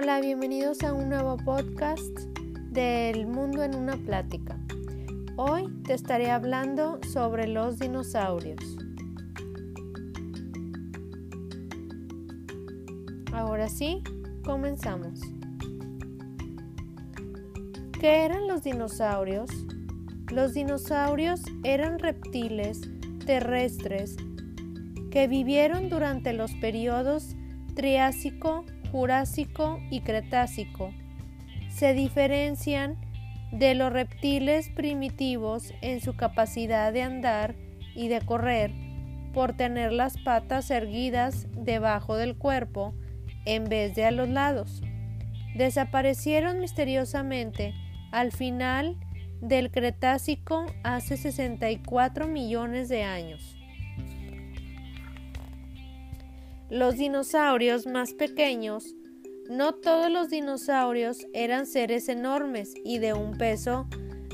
Hola, bienvenidos a un nuevo podcast del mundo en una plática. Hoy te estaré hablando sobre los dinosaurios. Ahora sí, comenzamos. ¿Qué eran los dinosaurios? Los dinosaurios eran reptiles terrestres que vivieron durante los periodos Triásico, Jurásico y Cretácico. Se diferencian de los reptiles primitivos en su capacidad de andar y de correr por tener las patas erguidas debajo del cuerpo en vez de a los lados. Desaparecieron misteriosamente al final del Cretácico hace 64 millones de años. Los dinosaurios más pequeños, no todos los dinosaurios eran seres enormes y de un peso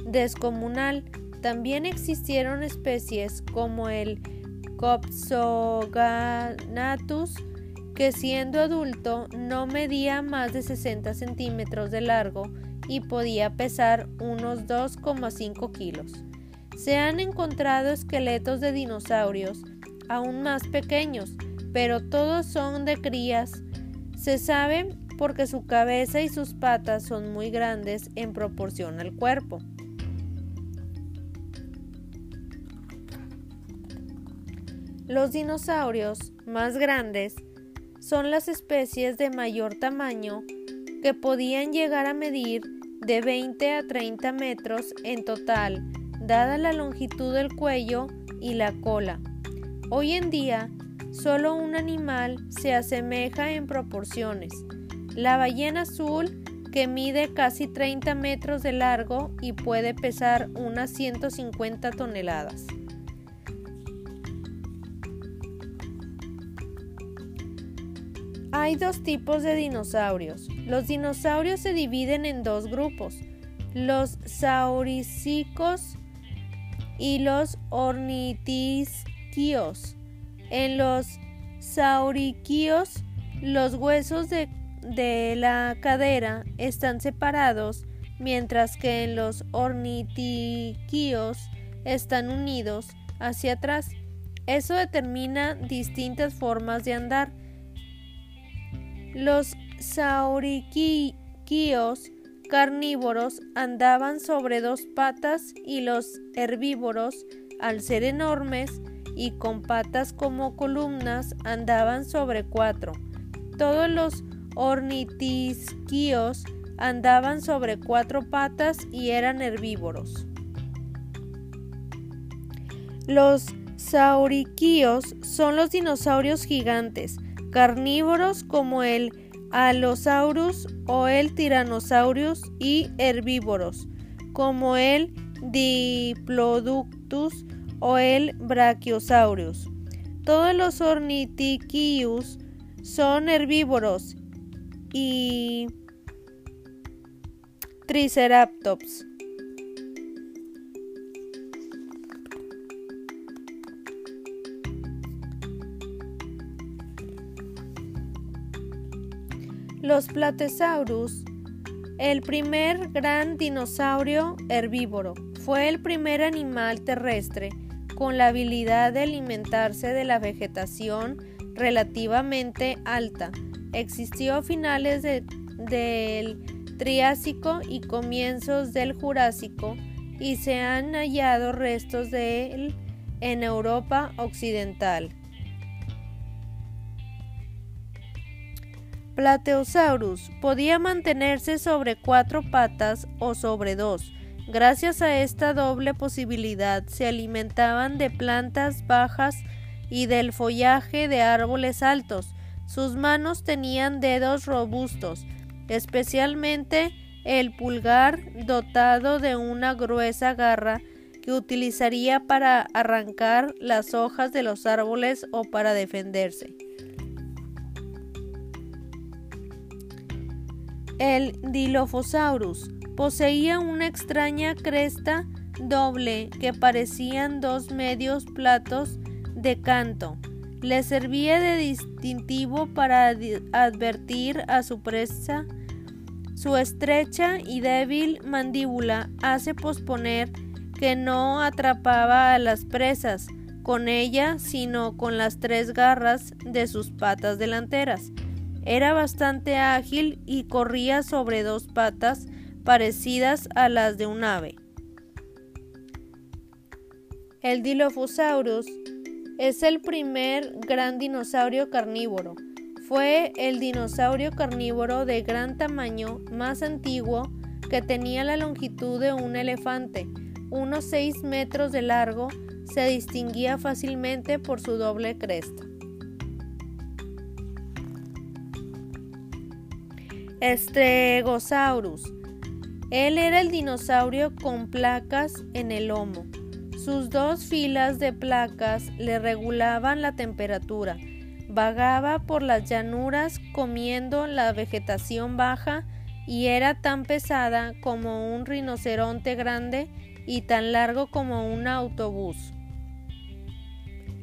descomunal. También existieron especies como el Compsognathus, que siendo adulto no medía más de 60 centímetros de largo y podía pesar unos 2,5 kilos. Se han encontrado esqueletos de dinosaurios aún más pequeños, pero todos son de crías. Se sabe porque su cabeza y sus patas son muy grandes en proporción al cuerpo. Los dinosaurios más grandes son las especies de mayor tamaño que podían llegar a medir de 20 a 30 metros en total, dada la longitud del cuello y la cola. Hoy en día, Solo un animal se asemeja en proporciones. La ballena azul, que mide casi 30 metros de largo y puede pesar unas 150 toneladas. Hay dos tipos de dinosaurios. Los dinosaurios se dividen en dos grupos, los saurísicos y los ornitisquios. En los sauriquíos, los huesos de, la cadera están separados, mientras que en los ornitiquíos están unidos hacia atrás. Eso determina distintas formas de andar. Los sauriquíos carnívoros andaban sobre dos patas y los herbívoros, al ser enormes, y con patas como columnas andaban sobre cuatro. Todos los ornitisquíos andaban sobre cuatro patas y eran herbívoros. Los sauriquíos son los dinosaurios gigantes, carnívoros como el Allosaurus o el Tyrannosaurus y herbívoros como el Diplodocus o el Brachiosaurus. Todos los Ornithichius son herbívoros y Triceratops. Los Platesaurus, el primer gran dinosaurio herbívoro, fue el primer animal terrestre con la habilidad de alimentarse de la vegetación relativamente alta. Existió a finales del Triásico y comienzos del Jurásico y se han hallado restos de él en Europa Occidental. Plateosaurus podía mantenerse sobre cuatro patas o sobre dos, Gracias a esta doble posibilidad se alimentaban de plantas bajas y del follaje de árboles altos. Sus manos tenían dedos robustos, especialmente el pulgar dotado de una gruesa garra que utilizaría para arrancar las hojas de los árboles o para defenderse. El Dilophosaurus Poseía una extraña cresta doble que parecían dos medios platos de canto. Le servía de distintivo para advertir a su presa. Su estrecha y débil mandíbula hace posponer que no atrapaba a las presas con ella, sino con las tres garras de sus patas delanteras. Era bastante ágil y corría sobre dos patas parecidas a las de un ave. El Dilophosaurus es el primer gran dinosaurio carnívoro. Fue el dinosaurio carnívoro de gran tamaño más antiguo que tenía la longitud de un elefante, unos 6 metros de largo, se distinguía fácilmente por su doble cresta. Stegosaurus. Él era el dinosaurio con placas en el lomo. Sus dos filas de placas le regulaban la temperatura. Vagaba por las llanuras comiendo la vegetación baja y era tan pesada como un rinoceronte grande y tan largo como un autobús.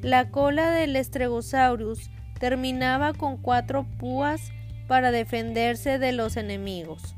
La cola del Estregosaurus terminaba con cuatro púas para defenderse de los enemigos.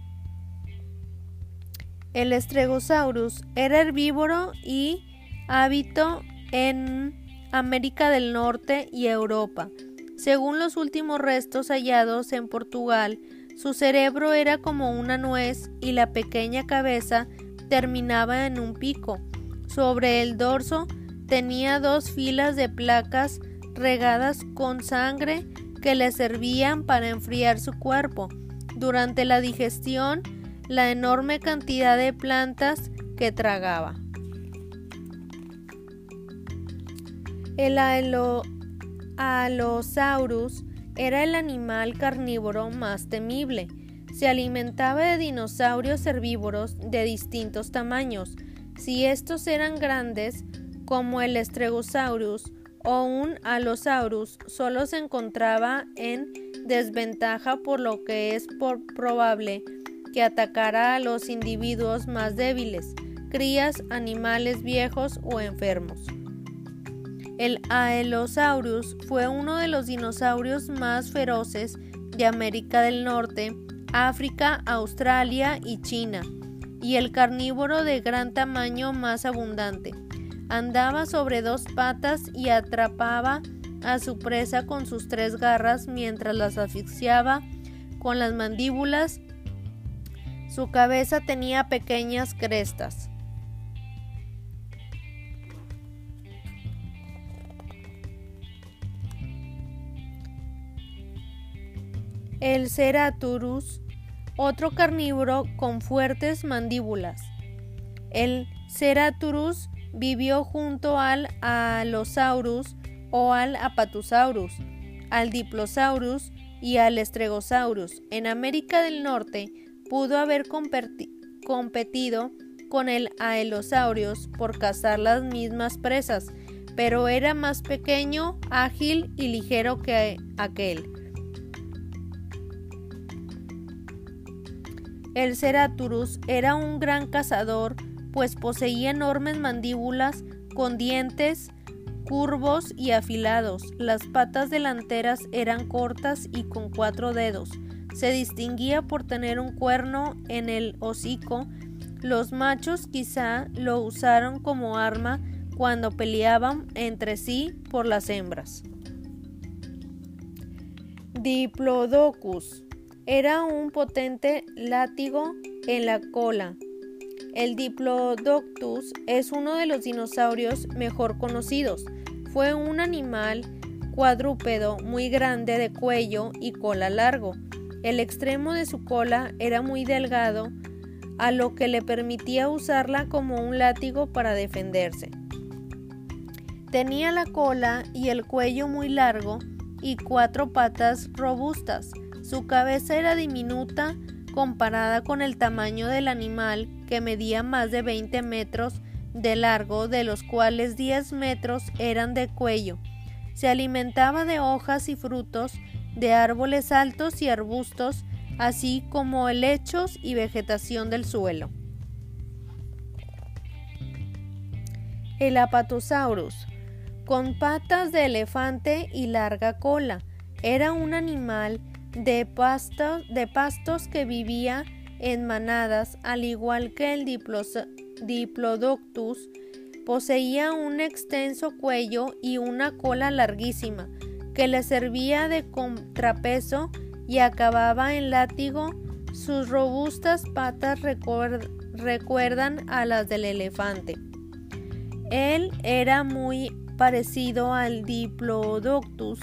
El Estregosaurus era herbívoro y habitó en América del Norte y Europa. Según los últimos restos hallados en Portugal, su cerebro era como una nuez y la pequeña cabeza terminaba en un pico. Sobre el dorso tenía dos filas de placas regadas con sangre que le servían para enfriar su cuerpo. Durante la digestión, la enorme cantidad de plantas que tragaba. El Allosaurus era el animal carnívoro más temible. Se alimentaba de dinosaurios herbívoros de distintos tamaños. Si estos eran grandes, como el Stegosaurus o un Allosaurus, solo se encontraba en desventaja por lo que es probable que atacara a los individuos más débiles, crías, animales viejos o enfermos. El Aelosaurus fue uno de los dinosaurios más feroces de América del Norte, África, Australia y China, y el carnívoro de gran tamaño más abundante. Andaba sobre dos patas y atrapaba a su presa con sus tres garras mientras las asfixiaba con las mandíbulas. Su cabeza tenía pequeñas crestas. el Ceraturus, otro carnívoro con fuertes mandíbulas. El Ceraturus vivió junto al Allosaurus o al Apatosaurus, al Diplosaurus y al Estregosaurus. En América del Norte pudo haber competido con el Aelosaurus por cazar las mismas presas, pero era más pequeño, ágil y ligero que aquel. El Ceraturus era un gran cazador, pues poseía enormes mandíbulas con dientes curvos y afilados. Las patas delanteras eran cortas y con cuatro dedos. Se distinguía por tener un cuerno en el hocico. Los machos quizá lo usaron como arma cuando peleaban entre sí por las hembras. Diplodocus era un potente látigo en la cola. El Diplodocus es uno de los dinosaurios mejor conocidos. Fue un animal cuadrúpedo muy grande de cuello y cola largo. El extremo de su cola era muy delgado, a lo que le permitía usarla como un látigo para defenderse. Tenía la cola y el cuello muy largo y cuatro patas robustas. Su cabeza era diminuta comparada con el tamaño del animal, que medía más de 20 metros de largo, de los cuales 10 metros eran de cuello. Se alimentaba de hojas y frutos, de árboles altos y arbustos, así como helechos y vegetación del suelo. El Apatosaurus con patas de elefante y larga cola. Era un animal de, de pastos que vivía en manadas, al igual que el Diplodocus, poseía un extenso cuello y una cola larguísima, que le servía de contrapeso y acababa en látigo. Sus robustas patas recuerdan a las del elefante. Él era muy parecido al Diplodocus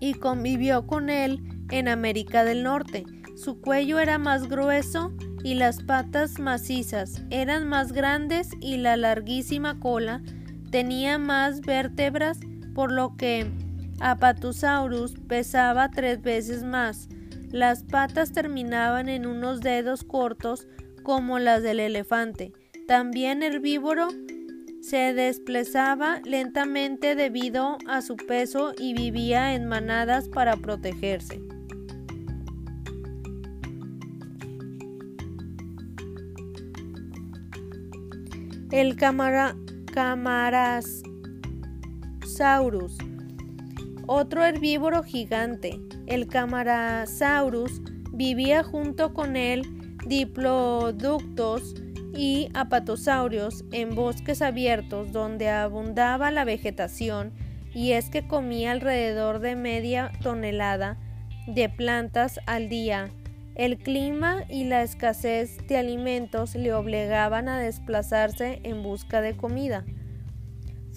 y convivió con él en América del Norte. Su cuello era más grueso y las patas macizas eran más grandes y la larguísima cola tenía más vértebras, por lo que Apatosaurus pesaba tres veces más. Las patas terminaban en unos dedos cortos como las del elefante. También herbívoro se desplazaba lentamente debido a su peso y vivía en manadas para protegerse. El Otro herbívoro gigante. El Camarasaurus vivía junto con el Diplodocus y apatosaurios en bosques abiertos donde abundaba la vegetación y es que comía alrededor de media tonelada de plantas al día. El clima y la escasez de alimentos le obligaban a desplazarse en busca de comida.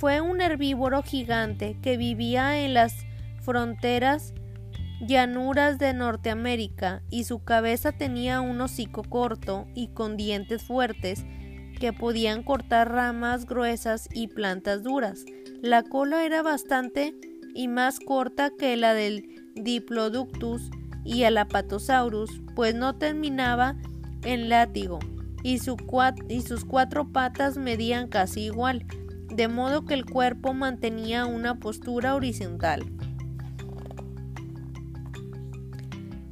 Fue un herbívoro gigante que vivía en las fronteras llanuras de Norteamérica y su cabeza tenía un hocico corto y con dientes fuertes que podían cortar ramas gruesas y plantas duras. La cola era bastante y más corta que la del Diplodocus y el Apatosaurus, pues no terminaba en látigo y sus cuatro patas medían casi igual, de modo que el cuerpo mantenía una postura horizontal.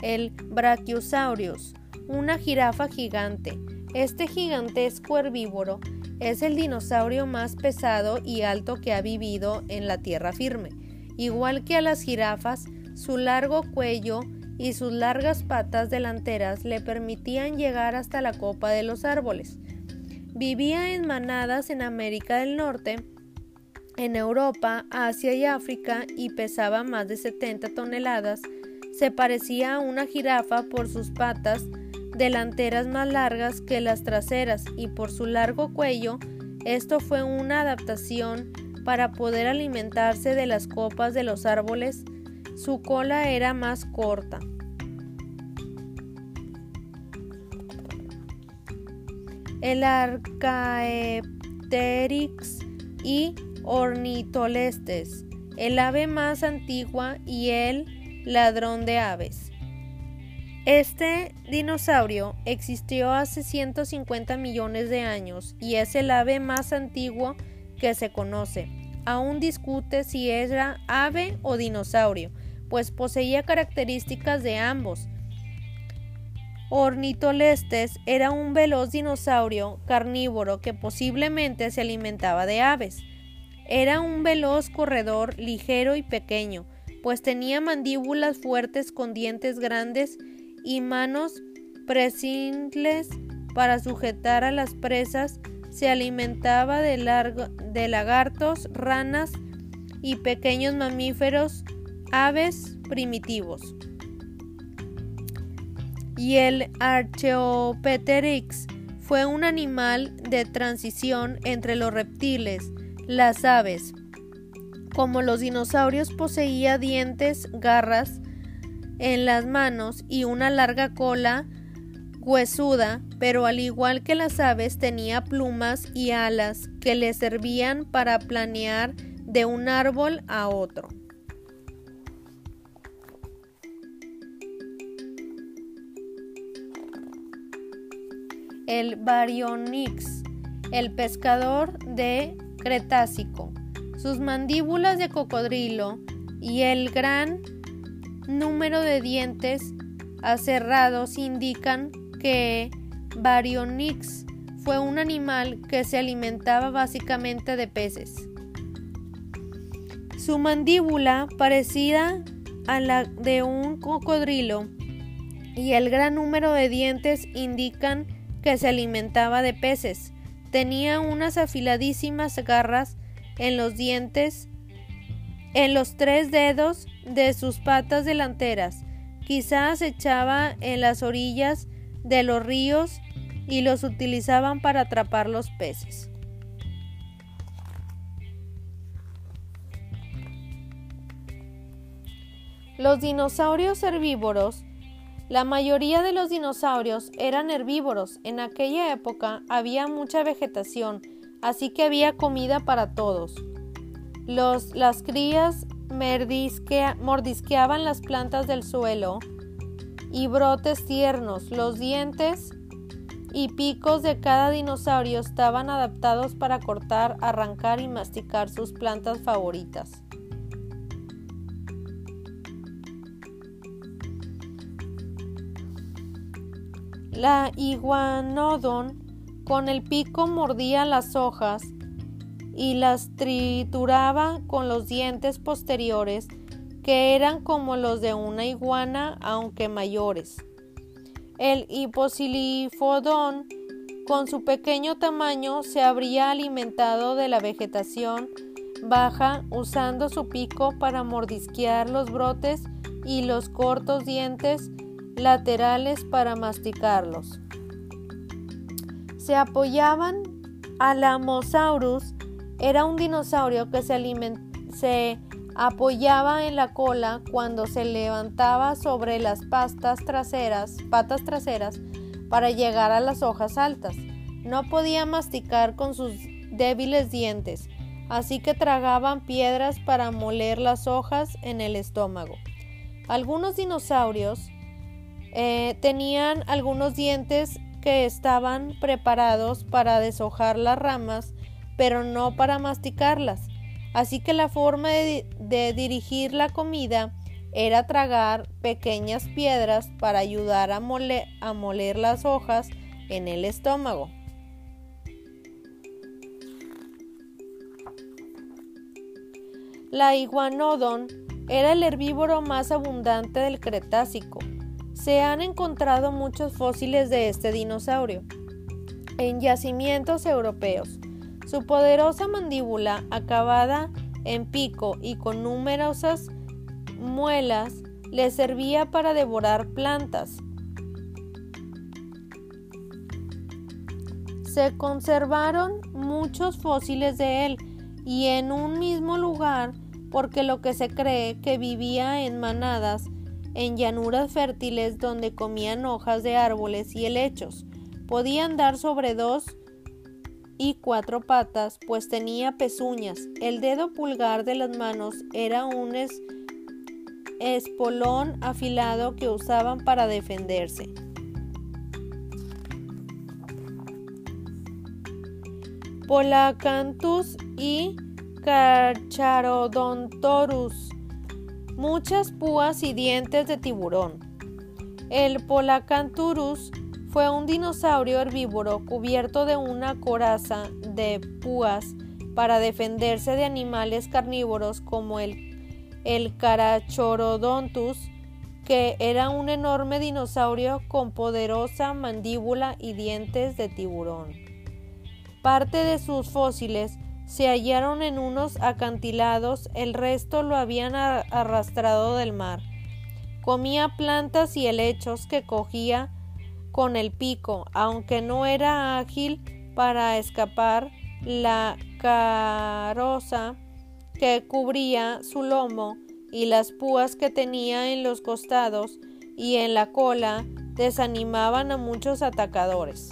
el Brachiosaurus, una jirafa gigante. Este gigantesco herbívoro es el dinosaurio más pesado y alto que ha vivido en la tierra firme. Igual que a las jirafas, su largo cuello y sus largas patas delanteras le permitían llegar hasta la copa de los árboles. Vivía en manadas en América del Norte, en Europa, Asia y África y pesaba más de 70 toneladas se parecía a una jirafa por sus patas delanteras más largas que las traseras y por su largo cuello. Esto fue una adaptación para poder alimentarse de las copas de los árboles. Su cola era más corta. El Archaeopteryx y Ornitolestes, el ave más antigua y el ladrón de aves. Este dinosaurio existió hace 150 millones de años y es el ave más antiguo que se conoce. Aún discute si era ave o dinosaurio, pues poseía características de ambos. Ornitolestes era un veloz dinosaurio carnívoro que posiblemente se alimentaba de aves. Era un veloz corredor ligero y pequeño, pues tenía mandíbulas fuertes con dientes grandes y manos presindles para sujetar a las presas. Se alimentaba de, de lagartos, ranas y pequeños mamíferos, aves primitivos. Y el Archaeopteryx fue un animal de transición entre los reptiles, las aves, como los dinosaurios poseía dientes, garras en las manos y una larga cola huesuda, pero al igual que las aves tenía plumas y alas que le servían para planear de un árbol a otro. El Baryonyx, el pescador de Cretácico sus mandíbulas de cocodrilo y el gran número de dientes aserrados indican que Baryonyx fue un animal que se alimentaba básicamente de peces. Su mandíbula, parecida a la de un cocodrilo, y el gran número de dientes indican que se alimentaba de peces. Tenía unas afiladísimas garras en los dientes, en los tres dedos de sus patas delanteras. Quizás echaba en las orillas de los ríos y los utilizaban para atrapar los peces. Los dinosaurios herbívoros la mayoría de los dinosaurios eran herbívoros. En aquella época había mucha vegetación, así que había comida para todos. Las crías mordisqueaban las plantas del suelo y brotes tiernos. Los dientes y picos de cada dinosaurio estaban adaptados para cortar, arrancar y masticar sus plantas favoritas. La iguanodon con el pico mordía las hojas y las trituraba con los dientes posteriores que eran como los de una iguana aunque mayores. El hiposilifodón con su pequeño tamaño se habría alimentado de la vegetación baja usando su pico para mordisquear los brotes y los cortos dientes laterales para masticarlos. Se apoyaban Alamosaurus era un dinosaurio que se, se apoyaba en la cola cuando se levantaba sobre las pastas traseras, patas traseras para llegar a las hojas altas. No podía masticar con sus débiles dientes, así que tragaban piedras para moler las hojas en el estómago. Algunos dinosaurios eh, tenían algunos dientes que estaban preparados para deshojar las ramas, pero no para masticarlas. Así que la forma de, dirigir la comida era tragar pequeñas piedras para ayudar a, a moler las hojas en el estómago. La iguanodon era el herbívoro más abundante del Cretácico se han encontrado muchos fósiles de este dinosaurio en yacimientos europeos. Su poderosa mandíbula, acabada en pico y con numerosas muelas, le servía para devorar plantas. Se conservaron muchos fósiles de él y en un mismo lugar porque lo que se cree que vivía en manadas en llanuras fértiles donde comían hojas de árboles y helechos. Podía andar sobre dos y cuatro patas, pues tenía pezuñas. El dedo pulgar de las manos era un espolón afilado que usaban para defenderse. Polacanthus y Carcharodontorus muchas púas y dientes de tiburón. El Polacanthurus fue un dinosaurio herbívoro cubierto de una coraza de púas para defenderse de animales carnívoros como el, el Carachorodontus, que era un enorme dinosaurio con poderosa mandíbula y dientes de tiburón. Parte de sus fósiles se hallaron en unos acantilados, el resto lo habían arrastrado del mar. Comía plantas y helechos que cogía con el pico, aunque no era ágil para escapar la caroza que cubría su lomo y las púas que tenía en los costados y en la cola desanimaban a muchos atacadores.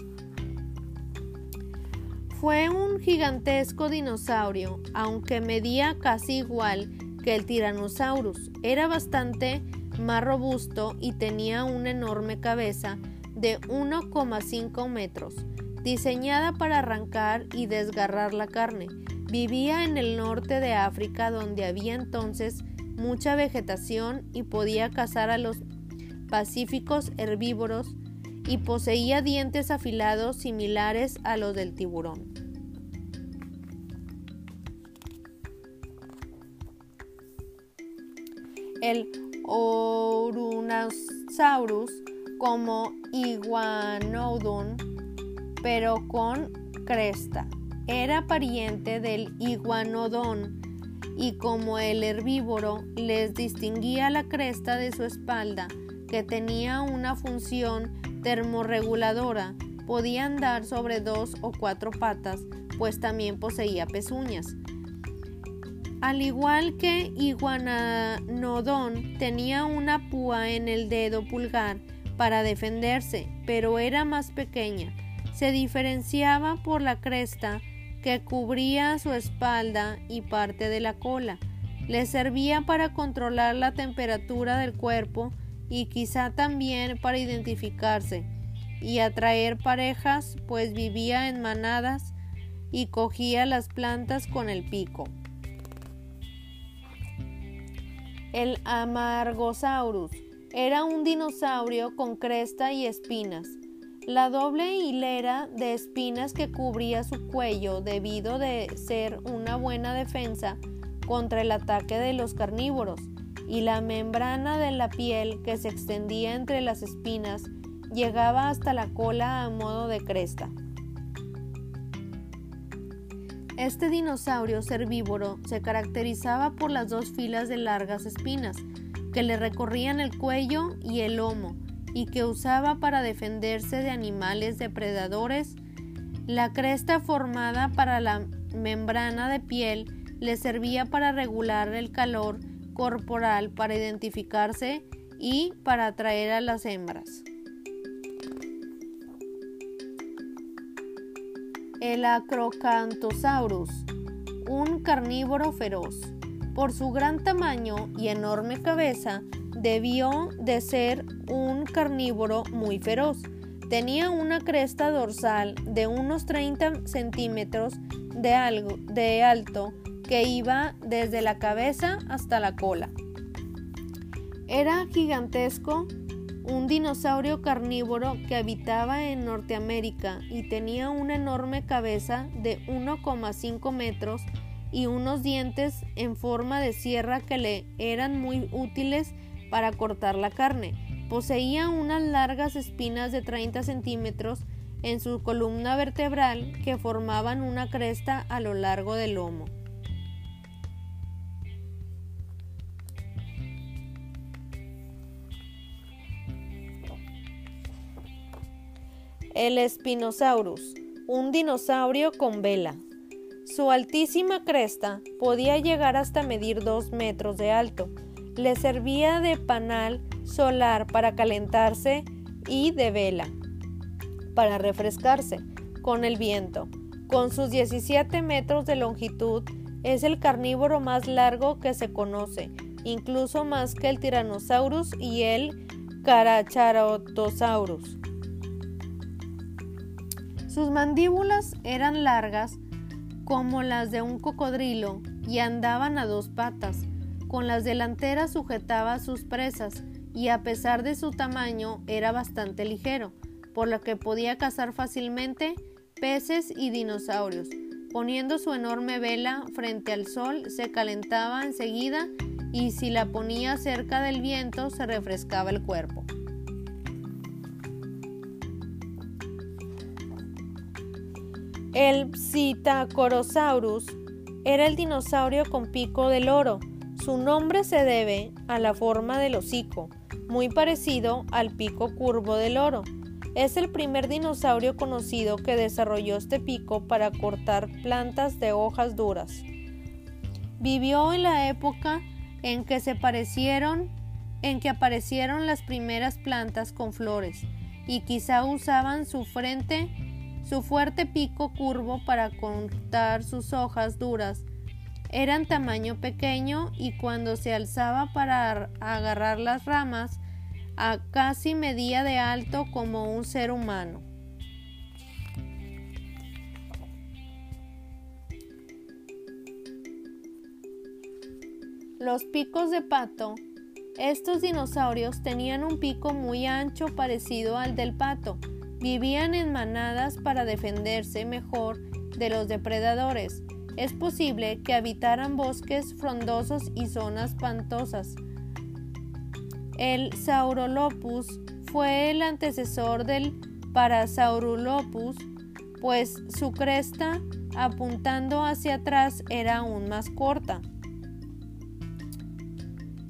Fue un gigantesco dinosaurio, aunque medía casi igual que el Tyrannosaurus. Era bastante más robusto y tenía una enorme cabeza de 1,5 metros, diseñada para arrancar y desgarrar la carne. Vivía en el norte de África donde había entonces mucha vegetación y podía cazar a los pacíficos herbívoros y poseía dientes afilados similares a los del tiburón. el Orunosaurus como Iguanodon, pero con cresta. Era pariente del Iguanodon y como el herbívoro les distinguía la cresta de su espalda, que tenía una función termorreguladora, podía andar sobre dos o cuatro patas, pues también poseía pezuñas. Al igual que Iguanodon, tenía una púa en el dedo pulgar para defenderse, pero era más pequeña. Se diferenciaba por la cresta que cubría su espalda y parte de la cola. Le servía para controlar la temperatura del cuerpo y quizá también para identificarse y atraer parejas, pues vivía en manadas y cogía las plantas con el pico. El Amargosaurus era un dinosaurio con cresta y espinas. La doble hilera de espinas que cubría su cuello debido de ser una buena defensa contra el ataque de los carnívoros y la membrana de la piel que se extendía entre las espinas llegaba hasta la cola a modo de cresta. Este dinosaurio herbívoro se caracterizaba por las dos filas de largas espinas que le recorrían el cuello y el lomo y que usaba para defenderse de animales depredadores. La cresta formada para la membrana de piel le servía para regular el calor corporal, para identificarse y para atraer a las hembras. el Acrocanthosaurus, un carnívoro feroz. Por su gran tamaño y enorme cabeza, debió de ser un carnívoro muy feroz. Tenía una cresta dorsal de unos 30 centímetros de, de alto que iba desde la cabeza hasta la cola. Era gigantesco un dinosaurio carnívoro que habitaba en Norteamérica y tenía una enorme cabeza de 1,5 metros y unos dientes en forma de sierra que le eran muy útiles para cortar la carne. Poseía unas largas espinas de 30 centímetros en su columna vertebral que formaban una cresta a lo largo del lomo. El Spinosaurus, un dinosaurio con vela. Su altísima cresta podía llegar hasta medir dos metros de alto. Le servía de panal solar para calentarse y de vela para refrescarse con el viento. Con sus 17 metros de longitud, es el carnívoro más largo que se conoce, incluso más que el Tyrannosaurus y el Caracharotosaurus. Sus mandíbulas eran largas como las de un cocodrilo y andaban a dos patas. Con las delanteras sujetaba sus presas y a pesar de su tamaño era bastante ligero, por lo que podía cazar fácilmente peces y dinosaurios. Poniendo su enorme vela frente al sol se calentaba enseguida y si la ponía cerca del viento se refrescaba el cuerpo. El Psittacorosaurus era el dinosaurio con pico del oro. Su nombre se debe a la forma del hocico, muy parecido al pico curvo del oro. Es el primer dinosaurio conocido que desarrolló este pico para cortar plantas de hojas duras. Vivió en la época en que se parecieron en que aparecieron las primeras plantas con flores y quizá usaban su frente su fuerte pico curvo para cortar sus hojas duras eran tamaño pequeño y cuando se alzaba para agarrar las ramas a casi medía de alto como un ser humano. Los picos de pato. Estos dinosaurios tenían un pico muy ancho parecido al del pato, Vivían en manadas para defenderse mejor de los depredadores. Es posible que habitaran bosques frondosos y zonas pantosas. El Saurolopus fue el antecesor del Parasaurolopus, pues su cresta apuntando hacia atrás era aún más corta.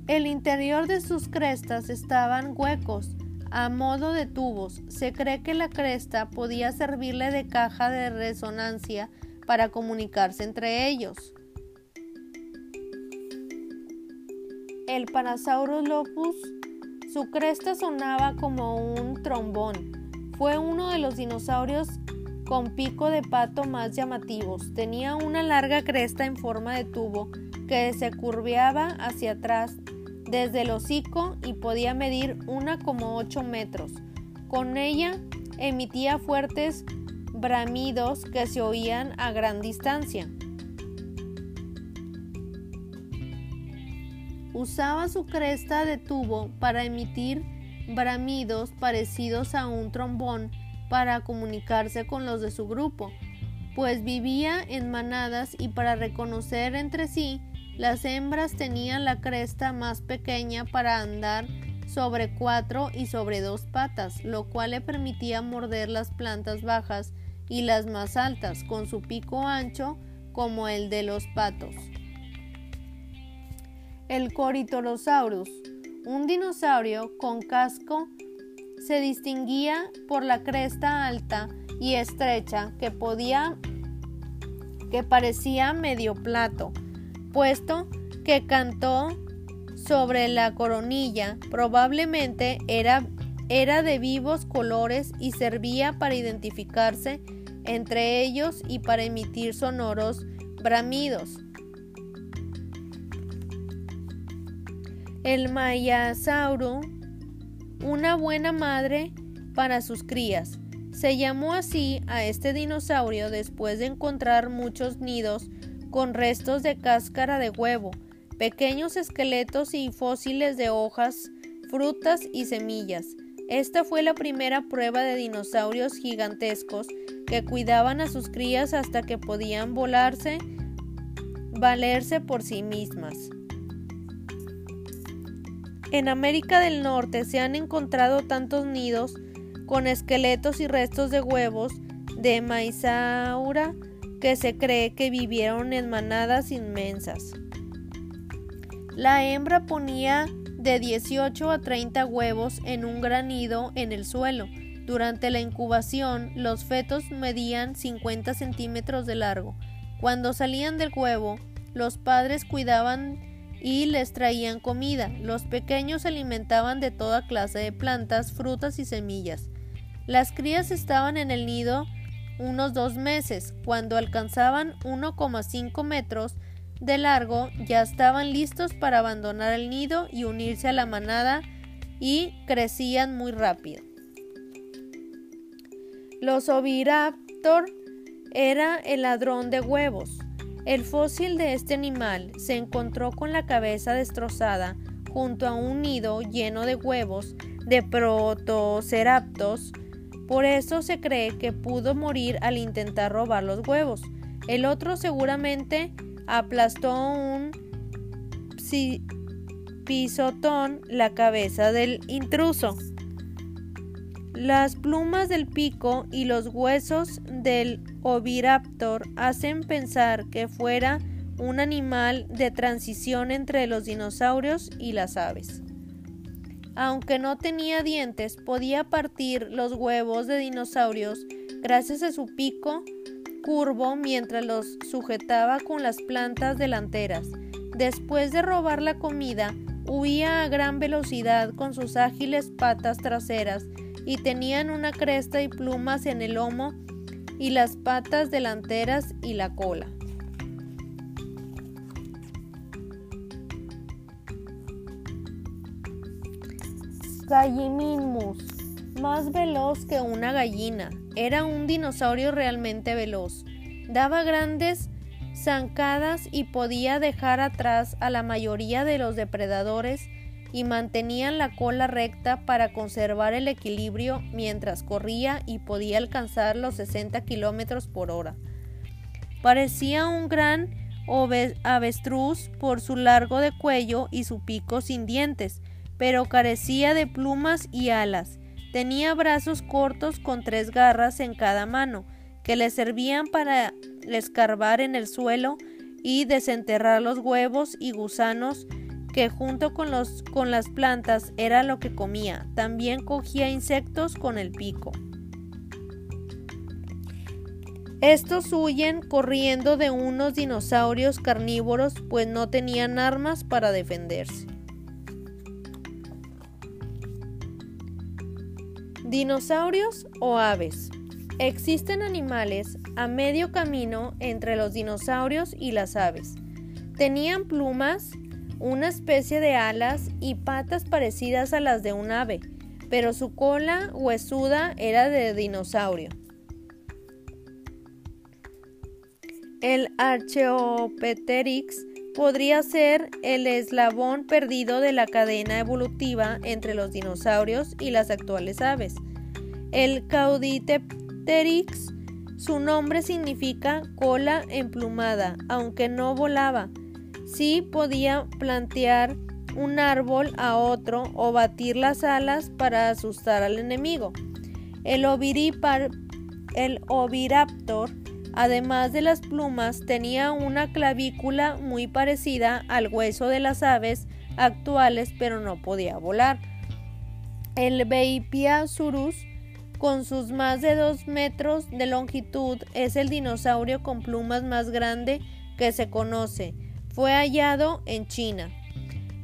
El interior de sus crestas estaban huecos, a modo de tubos. Se cree que la cresta podía servirle de caja de resonancia para comunicarse entre ellos. El Parasaurolophus, su cresta sonaba como un trombón. Fue uno de los dinosaurios con pico de pato más llamativos. Tenía una larga cresta en forma de tubo que se curveaba hacia atrás desde el hocico y podía medir 1,8 metros. Con ella emitía fuertes bramidos que se oían a gran distancia. Usaba su cresta de tubo para emitir bramidos parecidos a un trombón para comunicarse con los de su grupo, pues vivía en manadas y para reconocer entre sí las hembras tenían la cresta más pequeña para andar sobre cuatro y sobre dos patas, lo cual le permitía morder las plantas bajas y las más altas, con su pico ancho como el de los patos. El Corytorosaurus, un dinosaurio con casco, se distinguía por la cresta alta y estrecha que podía que parecía medio plato puesto que cantó sobre la coronilla, probablemente era, era de vivos colores y servía para identificarse entre ellos y para emitir sonoros bramidos. El Mayasauro, una buena madre para sus crías. Se llamó así a este dinosaurio después de encontrar muchos nidos con restos de cáscara de huevo, pequeños esqueletos y fósiles de hojas, frutas y semillas. Esta fue la primera prueba de dinosaurios gigantescos que cuidaban a sus crías hasta que podían volarse, valerse por sí mismas. En América del Norte se han encontrado tantos nidos con esqueletos y restos de huevos de Maisaura que se cree que vivieron en manadas inmensas. La hembra ponía de 18 a 30 huevos en un gran nido en el suelo. Durante la incubación, los fetos medían 50 centímetros de largo. Cuando salían del huevo, los padres cuidaban y les traían comida. Los pequeños se alimentaban de toda clase de plantas, frutas y semillas. Las crías estaban en el nido unos dos meses. Cuando alcanzaban 1,5 metros de largo, ya estaban listos para abandonar el nido y unirse a la manada y crecían muy rápido. Los oviraptor era el ladrón de huevos. El fósil de este animal se encontró con la cabeza destrozada junto a un nido lleno de huevos de protoceraptos por eso se cree que pudo morir al intentar robar los huevos. El otro seguramente aplastó un pisotón la cabeza del intruso. Las plumas del pico y los huesos del oviraptor hacen pensar que fuera un animal de transición entre los dinosaurios y las aves. Aunque no tenía dientes, podía partir los huevos de dinosaurios gracias a su pico curvo mientras los sujetaba con las plantas delanteras. Después de robar la comida, huía a gran velocidad con sus ágiles patas traseras y tenían una cresta y plumas en el lomo y las patas delanteras y la cola. Gallimimus, más veloz que una gallina. Era un dinosaurio realmente veloz. Daba grandes zancadas y podía dejar atrás a la mayoría de los depredadores y mantenían la cola recta para conservar el equilibrio mientras corría y podía alcanzar los 60 kilómetros por hora. Parecía un gran avestruz por su largo de cuello y su pico sin dientes, pero carecía de plumas y alas. Tenía brazos cortos con tres garras en cada mano, que le servían para escarbar en el suelo y desenterrar los huevos y gusanos que junto con, los, con las plantas era lo que comía. También cogía insectos con el pico. Estos huyen corriendo de unos dinosaurios carnívoros pues no tenían armas para defenderse. Dinosaurios o aves. Existen animales a medio camino entre los dinosaurios y las aves. Tenían plumas, una especie de alas y patas parecidas a las de un ave, pero su cola huesuda era de dinosaurio. El Archaeopteryx podría ser el eslabón perdido de la cadena evolutiva entre los dinosaurios y las actuales aves. El Caudipteryx su nombre significa cola emplumada, aunque no volaba. Sí podía plantear un árbol a otro o batir las alas para asustar al enemigo. El, el oviraptor, además de las plumas, tenía una clavícula muy parecida al hueso de las aves actuales, pero no podía volar. El Beipiasaurus con sus más de dos metros de longitud, es el dinosaurio con plumas más grande que se conoce. Fue hallado en China.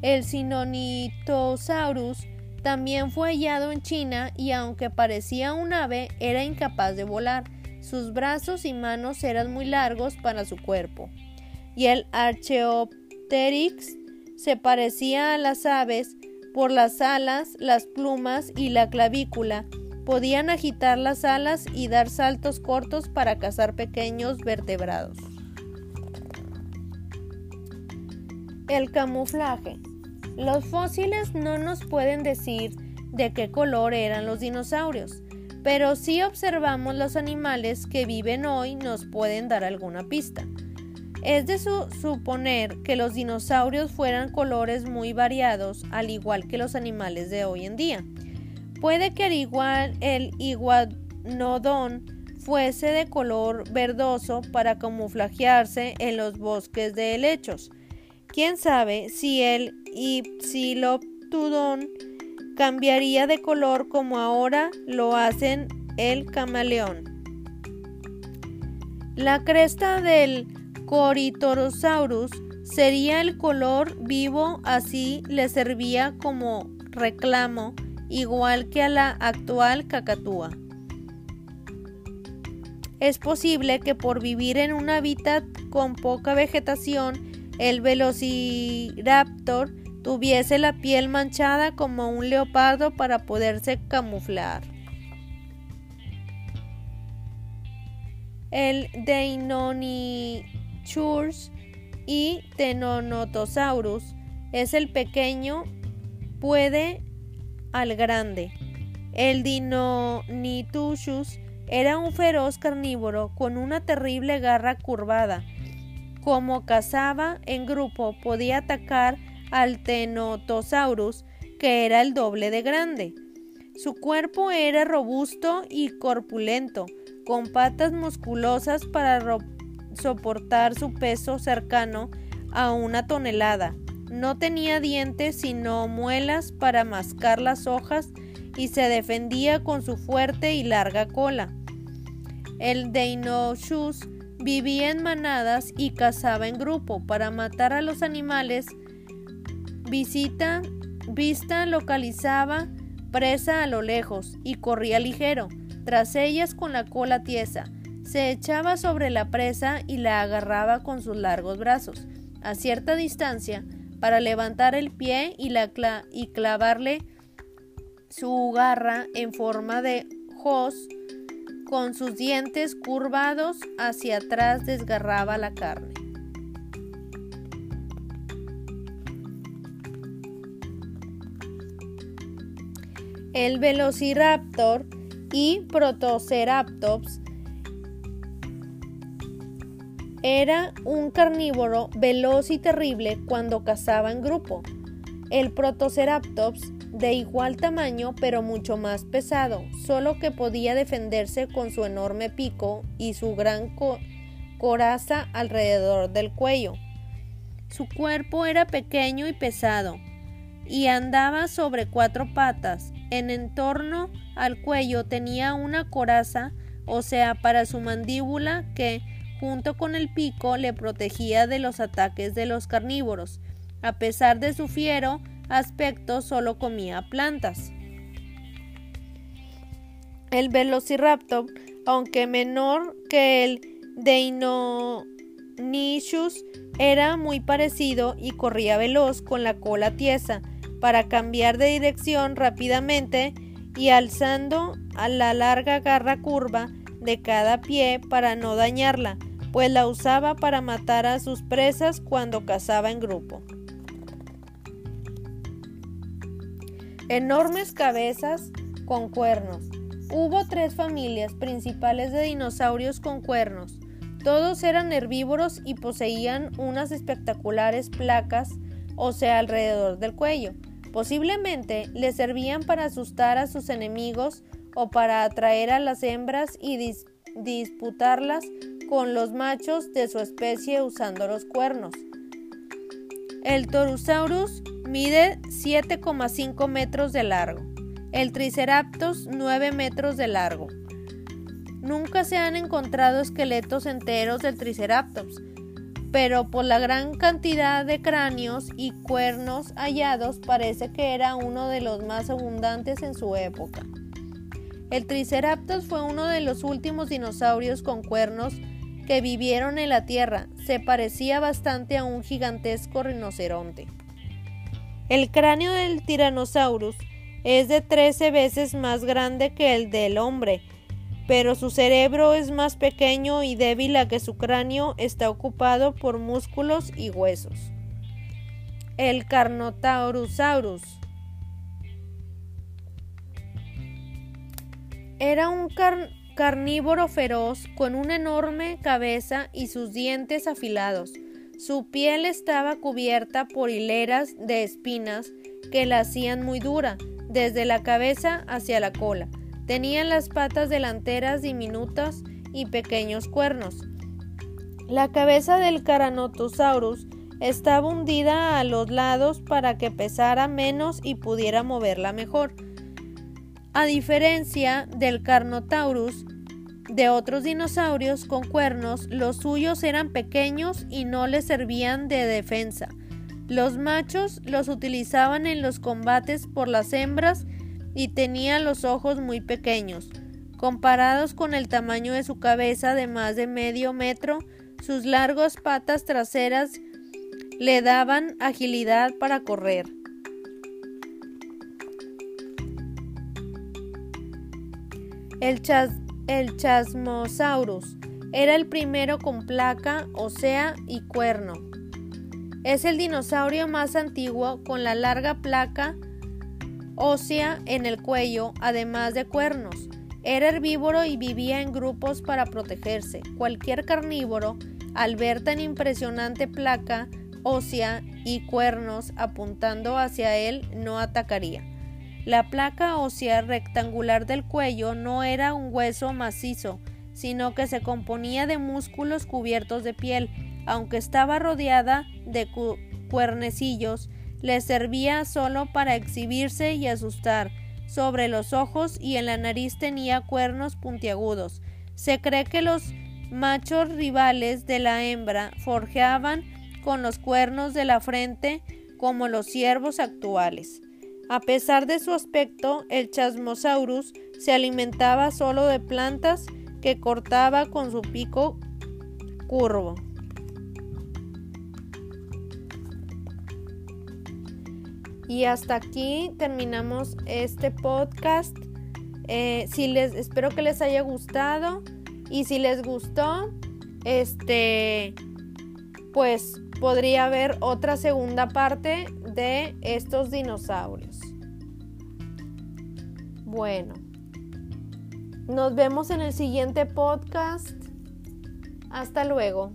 El Sinonitosaurus también fue hallado en China y aunque parecía un ave, era incapaz de volar. Sus brazos y manos eran muy largos para su cuerpo. Y el Archaeopteryx se parecía a las aves por las alas, las plumas y la clavícula, Podían agitar las alas y dar saltos cortos para cazar pequeños vertebrados. El camuflaje. Los fósiles no nos pueden decir de qué color eran los dinosaurios, pero si observamos los animales que viven hoy nos pueden dar alguna pista. Es de suponer que los dinosaurios fueran colores muy variados, al igual que los animales de hoy en día. Puede que al igual el iguanodón fuese de color verdoso para camuflajearse en los bosques de helechos. Quién sabe si el Ipsiloptudón cambiaría de color como ahora lo hacen el camaleón. La cresta del Corytorosaurus sería el color vivo, así le servía como reclamo igual que a la actual cacatúa. Es posible que por vivir en un hábitat con poca vegetación, el velociraptor tuviese la piel manchada como un leopardo para poderse camuflar. El Deinonychus y Tenonotosaurus es el pequeño, puede al grande. El Dinonitushus era un feroz carnívoro con una terrible garra curvada. Como cazaba en grupo, podía atacar al Tenotosaurus, que era el doble de grande. Su cuerpo era robusto y corpulento, con patas musculosas para soportar su peso cercano a una tonelada. No tenía dientes sino muelas para mascar las hojas y se defendía con su fuerte y larga cola. El Deinoshus vivía en manadas y cazaba en grupo para matar a los animales. Visita, vista localizaba presa a lo lejos y corría ligero, tras ellas con la cola tiesa. Se echaba sobre la presa y la agarraba con sus largos brazos. A cierta distancia, para levantar el pie y, la y clavarle su garra en forma de hoz con sus dientes curvados hacia atrás desgarraba la carne. El Velociraptor y Protoceratops era un carnívoro veloz y terrible cuando cazaba en grupo. El Protoceratops de igual tamaño pero mucho más pesado, solo que podía defenderse con su enorme pico y su gran coraza alrededor del cuello. Su cuerpo era pequeño y pesado, y andaba sobre cuatro patas. En torno al cuello tenía una coraza, o sea, para su mandíbula, que, junto con el pico, le protegía de los ataques de los carnívoros. A pesar de su fiero aspecto, solo comía plantas. El Velociraptor, aunque menor que el Deinonychus, era muy parecido y corría veloz con la cola tiesa para cambiar de dirección rápidamente y alzando a la larga garra curva de cada pie para no dañarla, pues la usaba para matar a sus presas cuando cazaba en grupo. Enormes cabezas con cuernos. Hubo tres familias principales de dinosaurios con cuernos. Todos eran herbívoros y poseían unas espectaculares placas, o sea, alrededor del cuello. Posiblemente les servían para asustar a sus enemigos o para atraer a las hembras y disputarlas con los machos de su especie usando los cuernos. El Torusaurus mide 7,5 metros de largo. El Triceratops 9 metros de largo. Nunca se han encontrado esqueletos enteros del Triceratops, pero por la gran cantidad de cráneos y cuernos hallados parece que era uno de los más abundantes en su época. El Triceratops fue uno de los últimos dinosaurios con cuernos que vivieron en la Tierra. Se parecía bastante a un gigantesco rinoceronte. El cráneo del Tyrannosaurus es de 13 veces más grande que el del hombre pero su cerebro es más pequeño y débil a que su cráneo está ocupado por músculos y huesos. El Carnotaurusaurus era un carnívoro feroz con una enorme cabeza y sus dientes afilados. Su piel estaba cubierta por hileras de espinas que la hacían muy dura, desde la cabeza hacia la cola. Tenían las patas delanteras diminutas y pequeños cuernos. La cabeza del Caranotosaurus estaba hundida a los lados para que pesara menos y pudiera moverla mejor. A diferencia del Carnotaurus, de otros dinosaurios con cuernos, los suyos eran pequeños y no les servían de defensa. Los machos los utilizaban en los combates por las hembras y tenía los ojos muy pequeños. Comparados con el tamaño de su cabeza de más de medio metro, sus largas patas traseras le daban agilidad para correr. El, el Chasmosaurus era el primero con placa, osea y cuerno. Es el dinosaurio más antiguo con la larga placa ósea en el cuello, además de cuernos. Era herbívoro y vivía en grupos para protegerse. Cualquier carnívoro, al ver tan impresionante placa ósea y cuernos apuntando hacia él, no atacaría. La placa ósea rectangular del cuello no era un hueso macizo, sino que se componía de músculos cubiertos de piel, aunque estaba rodeada de cuernecillos le servía solo para exhibirse y asustar. Sobre los ojos y en la nariz tenía cuernos puntiagudos. Se cree que los machos rivales de la hembra forjaban con los cuernos de la frente como los ciervos actuales. A pesar de su aspecto, el Chasmosaurus se alimentaba solo de plantas que cortaba con su pico curvo. Y hasta aquí terminamos este podcast. Eh, si les espero que les haya gustado y si les gustó, este, pues podría haber otra segunda parte de estos dinosaurios. Bueno, nos vemos en el siguiente podcast. Hasta luego.